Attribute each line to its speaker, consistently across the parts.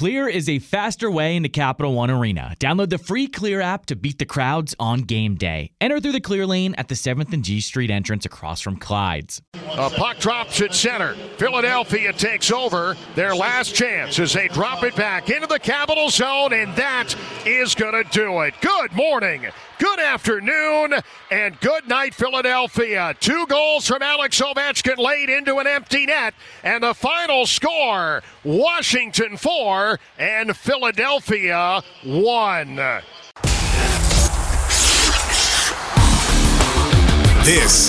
Speaker 1: Clear is a faster way into Capital One Arena. Download the free Clear app to beat the crowds on game day. Enter through the Clear lane at the 7th and G Street entrance across from Clyde's.
Speaker 2: A puck drops at center. Philadelphia takes over their last chance as they drop it back into the Capital Zone, and that is going to do it. Good morning, good afternoon, and good night, Philadelphia. Two goals from Alex Ovechkin laid into an empty net, and the final score Washington 4 and Philadelphia 1.
Speaker 3: This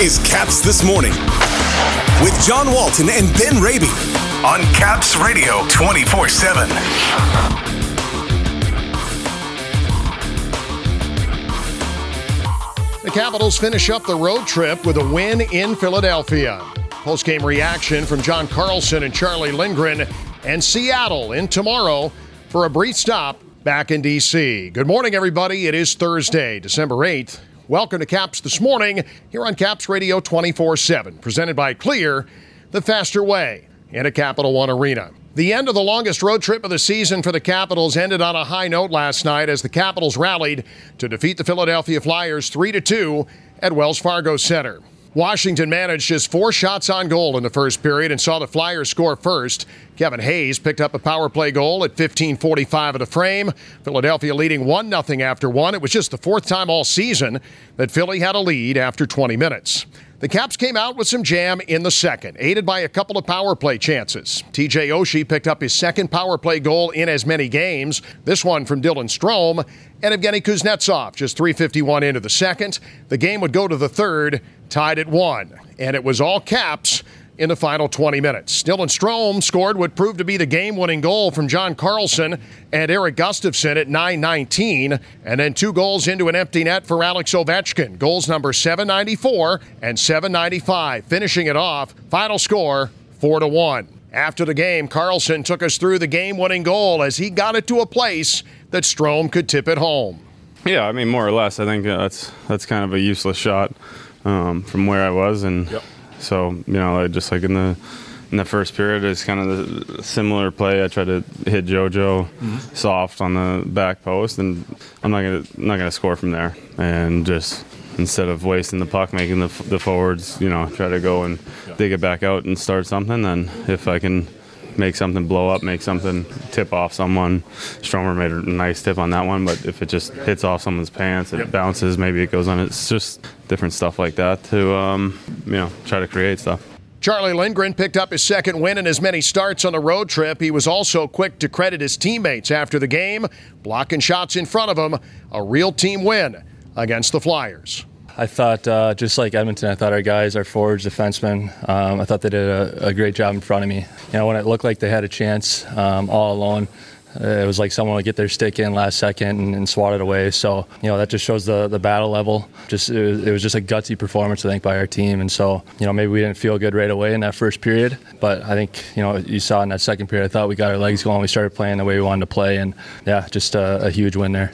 Speaker 3: is Caps This Morning with John Walton and Ben Raby on Caps Radio 24 7.
Speaker 2: The Capitals finish up the road trip with a win in Philadelphia. Post-game reaction from John Carlson and Charlie Lindgren and Seattle in tomorrow for a brief stop back in D.C. Good morning, everybody. It is Thursday, December 8th. Welcome to Caps This Morning here on Caps Radio 24 7, presented by Clear, the faster way in a Capital One arena. The end of the longest road trip of the season for the Capitals ended on a high note last night as the Capitals rallied to defeat the Philadelphia Flyers 3 2 at Wells Fargo Center. Washington managed just four shots on goal in the first period and saw the Flyers score first. Kevin Hayes picked up a power play goal at 15:45 of the frame. Philadelphia leading 1-0 after 1. It was just the fourth time all season that Philly had a lead after 20 minutes. The Caps came out with some jam in the second, aided by a couple of power play chances. TJ Oshie picked up his second power play goal in as many games, this one from Dylan Strome, and Evgeny Kuznetsov just 351 into the second. The game would go to the third, tied at one, and it was all Caps in the final 20 minutes. Dylan Strome scored what proved to be the game-winning goal from John Carlson and Erik Gustafsson at 9:19, and then two goals into an empty net for Alex Ovechkin. Goals number 794 and 795, finishing it off. Final score 4 to 1. After the game, Carlson took us through the game-winning goal as he got it to a place that Strome could tip it home.
Speaker 4: Yeah, I mean more or less. I think uh, that's that's kind of a useless shot um, from where I was, and
Speaker 2: Yep.
Speaker 4: so you know, like, just like in the in the first period, it's kind of the similar play. I tried to hit JoJo soft on the back post, and I'm not gonna not gonna score from there, and just. Instead of wasting the puck, making the, the forwards, you know, try to go and dig it back out and start something. Then, if I can make something blow up, make something tip off someone. Stromer made a nice tip on that one, but if it just hits off someone's pants, it bounces, maybe it goes on. It's just different stuff like that to, um, you know, try to create stuff.
Speaker 2: Charlie Lindgren picked up his second win in as many starts on the road trip. He was also quick to credit his teammates after the game, blocking shots in front of him. A real team win against the Flyers.
Speaker 5: I thought, uh, just like Edmonton, I thought our guys, our forwards, defensemen, um, I thought they did a, a great job in front of me. You know, when it looked like they had a chance um, all alone, uh, it was like someone would get their stick in last second and, and swat it away. So, you know, that just shows the, the battle level. Just it was, it was just a gutsy performance, I think, by our team. And so, you know, maybe we didn't feel good right away in that first period, but I think, you know, you saw in that second period, I thought we got our legs going. We started playing the way we wanted to play, and yeah, just a, a huge win there.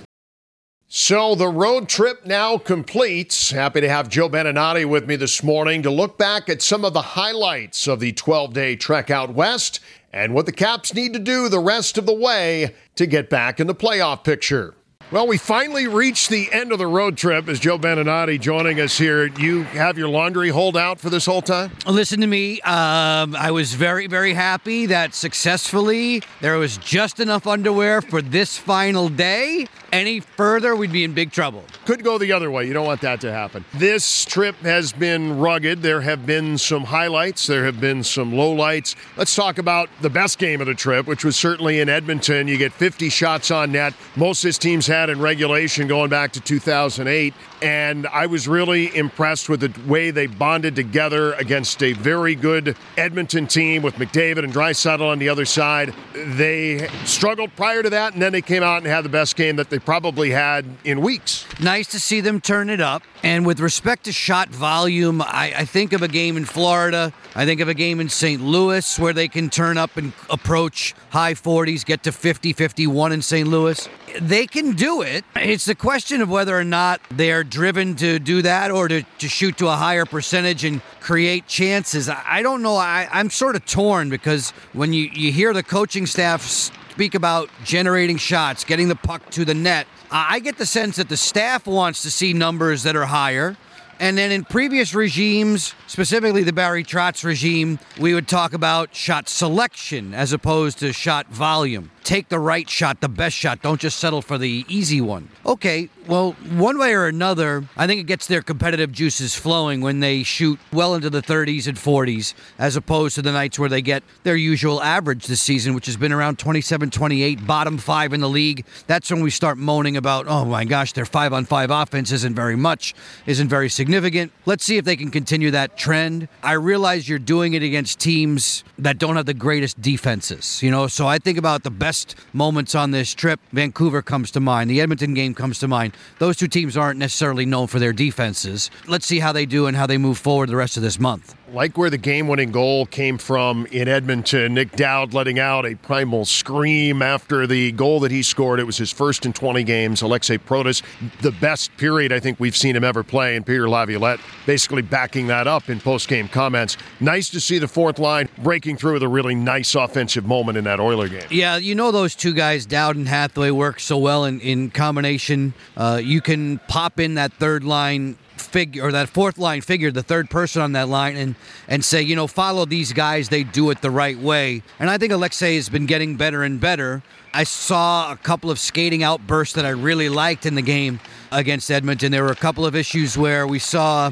Speaker 2: So the road trip now completes. Happy to have Joe Beninati with me this morning to look back at some of the highlights of the 12 day trek out west and what the Caps need to do the rest of the way to get back in the playoff picture. Well, we finally reached the end of the road trip as Joe Beninati joining us here. You have your laundry hold out for this whole time?
Speaker 6: Listen to me. Um, I was very, very happy that successfully there was just enough underwear for this final day. Any further, we'd be in big trouble.
Speaker 2: Could go the other way. You don't want that to happen. This trip has been rugged. There have been some highlights, there have been some lowlights. Let's talk about the best game of the trip, which was certainly in Edmonton. You get 50 shots on net. Most this team's had in regulation going back to 2008. And I was really impressed with the way they bonded together against a very good Edmonton team with McDavid and Draisaitl on the other side. They struggled prior to that, and then they came out and had the best game that they probably had in weeks.
Speaker 6: Nice to see them turn it up. And with respect to shot volume, I, I, think of a game in Florida. I think of a game in St. Louis where they can turn up and approach high 40s, get to 50, 51 in St. Louis. They can do it. It's the question of whether or not they're driven to do that or to, to shoot to a higher percentage and create chances. I, I don't know. I, I'm sort of torn because when you, you hear the coaching staff speak about generating shots, getting the puck to the net, I get the sense that the staff wants to see numbers that are higher. And then in previous regimes, specifically the Barry Trotz regime, we would talk about shot selection as opposed to shot volume take the right shot, the best shot. Don't just settle for the easy one. Okay, well, one way or another, I think it gets their competitive juices flowing when they shoot well into the 30s and 40s, as opposed to the nights where they get their usual average this season, which has been around 27, 28, bottom five in the league. That's when we start moaning about, oh my gosh, their five on five offense isn't very much, isn't very significant. Let's see if they can continue that trend. I realize you're doing it against teams that don't have the greatest defenses, you know, so I think about the best best moments on this trip, Vancouver comes to mind. The Edmonton game comes to mind. Those two teams aren't necessarily known for their defenses. Let's see how they do and how they move forward the rest of this month
Speaker 2: like where the game winning goal came from in Edmonton. Nic Dowd letting out a primal scream after the goal that he scored. It was his first in 20 games. Alexei Protas, the best period I think we've seen him ever play. And Peter Laviolette basically backing that up in post game comments. Nice to see the fourth line breaking through with a really nice offensive moment in that Oiler game.
Speaker 6: Yeah, you know those two guys, Dowd and Hathaway, work so well in, in combination. Uh, you can pop in that third line figure or that fourth line figure, the third person on that line, and and say, you know, follow these guys. They do it the right way. And I think Alexei has been getting better and better. I saw a couple of skating outbursts that I really liked in the game against Edmonton. There were a couple of issues where we saw,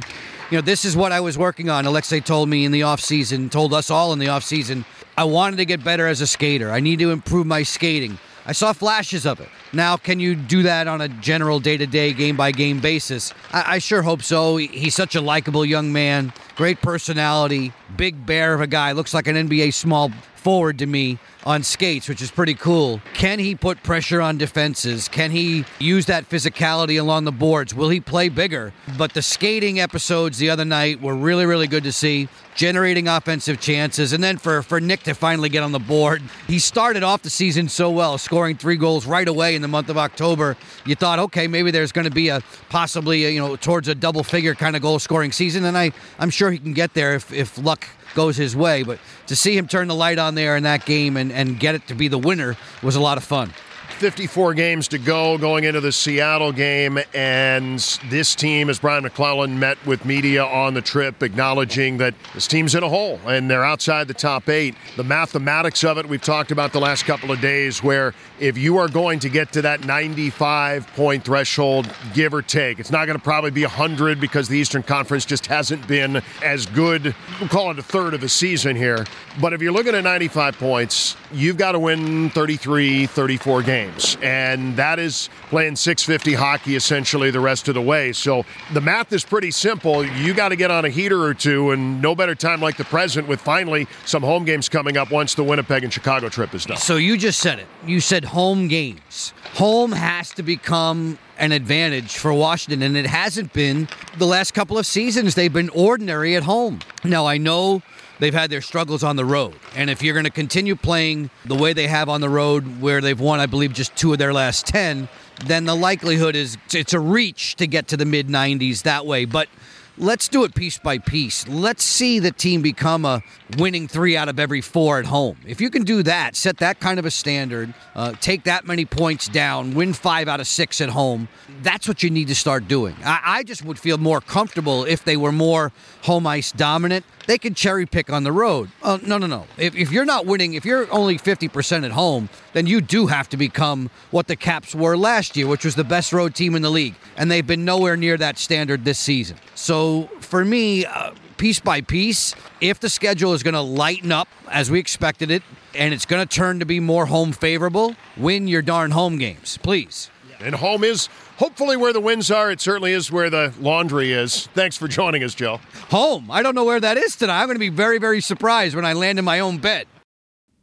Speaker 6: you know, this is what I was working on. Alexei told me in the offseason, told us all in the offseason, I wanted to get better as a skater. I need to improve my skating. I saw flashes of it. Now, can you do that on a general day to day, game by game basis? I-, I, sure hope so. He's such a likable young man, great personality, big bear of a guy, looks like an NBA small forward to me on skates, which is pretty cool. Can he put pressure on defenses? Can he use that physicality along the boards? Will he play bigger? But the skating episodes the other night were really, really good to see, generating offensive chances. And then for, for Nick to finally get on the board, he started off the season so well, scoring three goals right away in the month of October. You thought, okay, maybe there's going to be a possibly, a, you know, towards a double figure kind of goal scoring season. And I, I'm sure he can get there if, if luck goes his way. But to see him turn the light on there in that game and, and get it to be the winner was a lot of fun.
Speaker 2: 54 games to go going into the Seattle game, and this team, as Brian MacLellan met with media on the trip, acknowledging that this team's in a hole and they're outside the top eight. The mathematics of it, we've talked about the last couple of days, where if you are going to get to that 95 point threshold, give or take, it's not going to probably be 100 because the Eastern Conference just hasn't been as good. We'll call it a third of a season here. But if you're looking at 95 points, you've got to win 33, 34 games games, and that is playing 650 hockey essentially the rest of the way. So the math is pretty simple. You got to get on a heater or two, and no better time like the present with finally some home games coming up once the Winnipeg and Chicago trip is done.
Speaker 6: So you just said it. You said home games. Home has to become an advantage for Washington, and it hasn't been the last couple of seasons. They've been ordinary at home. Now, I know they've had their struggles on the road. And if you're going to continue playing the way they have on the road, where they've won, I believe, just two of their last 10, then the likelihood is it's a reach to get to the mid 90s that way. But let's do it piece by piece. Let's see the team become a winning three out of every four at home. If you can do that, set that kind of a standard, uh, take that many points down, win five out of six at home, that's what you need to start doing. I, I just would feel more comfortable if they were more home ice dominant. They can cherry pick on the road. Uh, no, no, no. If, if you're not winning, if you're only 50% at home, then you do have to become what the Caps were last year, which was the best road team in the league. And they've been nowhere near that standard this season. So for me, uh, piece by piece, if the schedule is going to lighten up as we expected it, and it's going to turn to be more home favorable, win your darn home games, please.
Speaker 2: And home is hopefully where the winds are. It certainly is where the laundry is. Thanks for joining us, Joe.
Speaker 6: Home. I don't know where that is tonight. I'm going to be very, very surprised when I land in my own bed.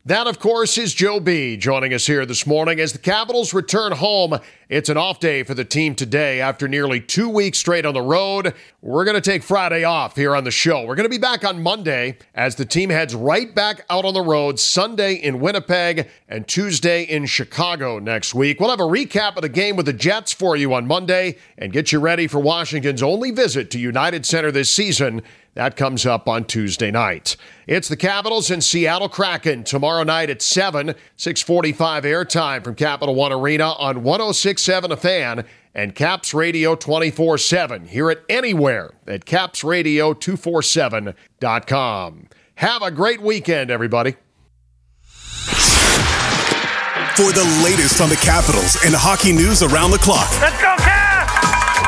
Speaker 2: That, of course, is Joe B joining us here this morning as the Capitals return home. It's an off day for the team today after nearly two weeks straight on the road. We're going to take Friday off here on the show. We're going to be back on Monday as the team heads right back out on the road Sunday in Winnipeg and Tuesday in Chicago next week. We'll have a recap of the game with the Jets for you on Monday and get you ready for Washington's only visit to United Center this season. That comes up on Tuesday night. It's the Capitals and Seattle Kraken tomorrow night at 7, 645 airtime from Capital One Arena on 1067 A Fan and Caps Radio 24 7. Hear it anywhere at capsradio247.com. Have a great weekend, everybody.
Speaker 3: For the latest on the Capitals and hockey news around the clock.
Speaker 7: Let's go, Caps!